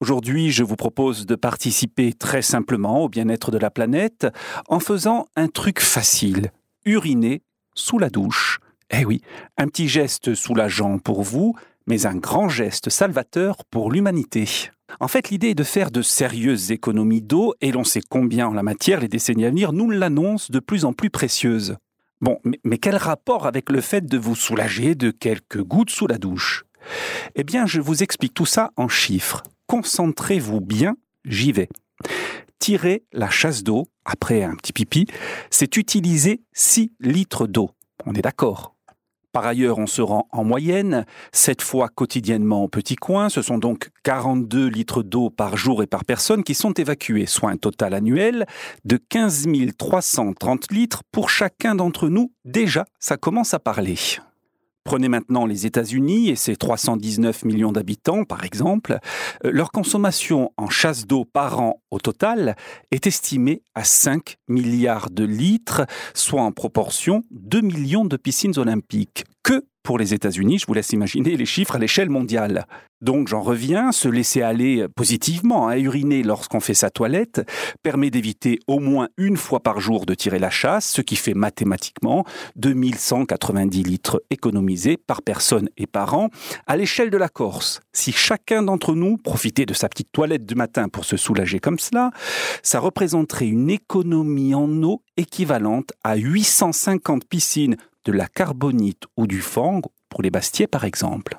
Aujourd'hui, je vous propose de participer très simplement au bien-être de la planète en faisant un truc facile, uriner sous la douche. Eh oui, un petit geste soulageant pour vous, mais un grand geste salvateur pour l'humanité. En fait, l'idée est de faire de sérieuses économies d'eau, et l'on sait combien en la matière les décennies à venir nous l'annoncent de plus en plus précieuses. Bon, mais, mais quel rapport avec le fait de vous soulager de quelques gouttes sous la douche? Eh bien, je vous explique tout ça en chiffres concentrez-vous bien, j'y vais. Tirer la chasse d'eau, après un petit pipi, c'est utiliser 6 litres d'eau. On est d'accord par ailleurs, on se rend en moyenne 7 fois quotidiennement au petit coin. Ce sont donc 42 litres d'eau par jour et par personne qui sont évacués, soit un total annuel de 15 330 litres pour chacun d'entre nous. Déjà, ça commence à parler. Prenez maintenant les États-Unis et ses 319 millions d'habitants, par exemple. Euh, leur consommation en chasse d'eau par an au total est estimée à 5 milliards de litres, soit en proportion 2 millions de piscines olympiques. Que pour les États-Unis, je vous laisse imaginer les chiffres à l'échelle mondiale. Donc j'en reviens, se laisser aller positivement à uriner lorsqu'on fait sa toilette permet d'éviter au moins une fois par jour de tirer la chasse, ce qui fait mathématiquement 2190 litres économisés par personne et par an à l'échelle de la Corse. Si chacun d'entre nous profitait de sa petite toilette du matin pour se soulager comme cela, ça représenterait une économie en eau équivalente à 850 piscines de la carbonite ou du fang pour les Bastiers par exemple.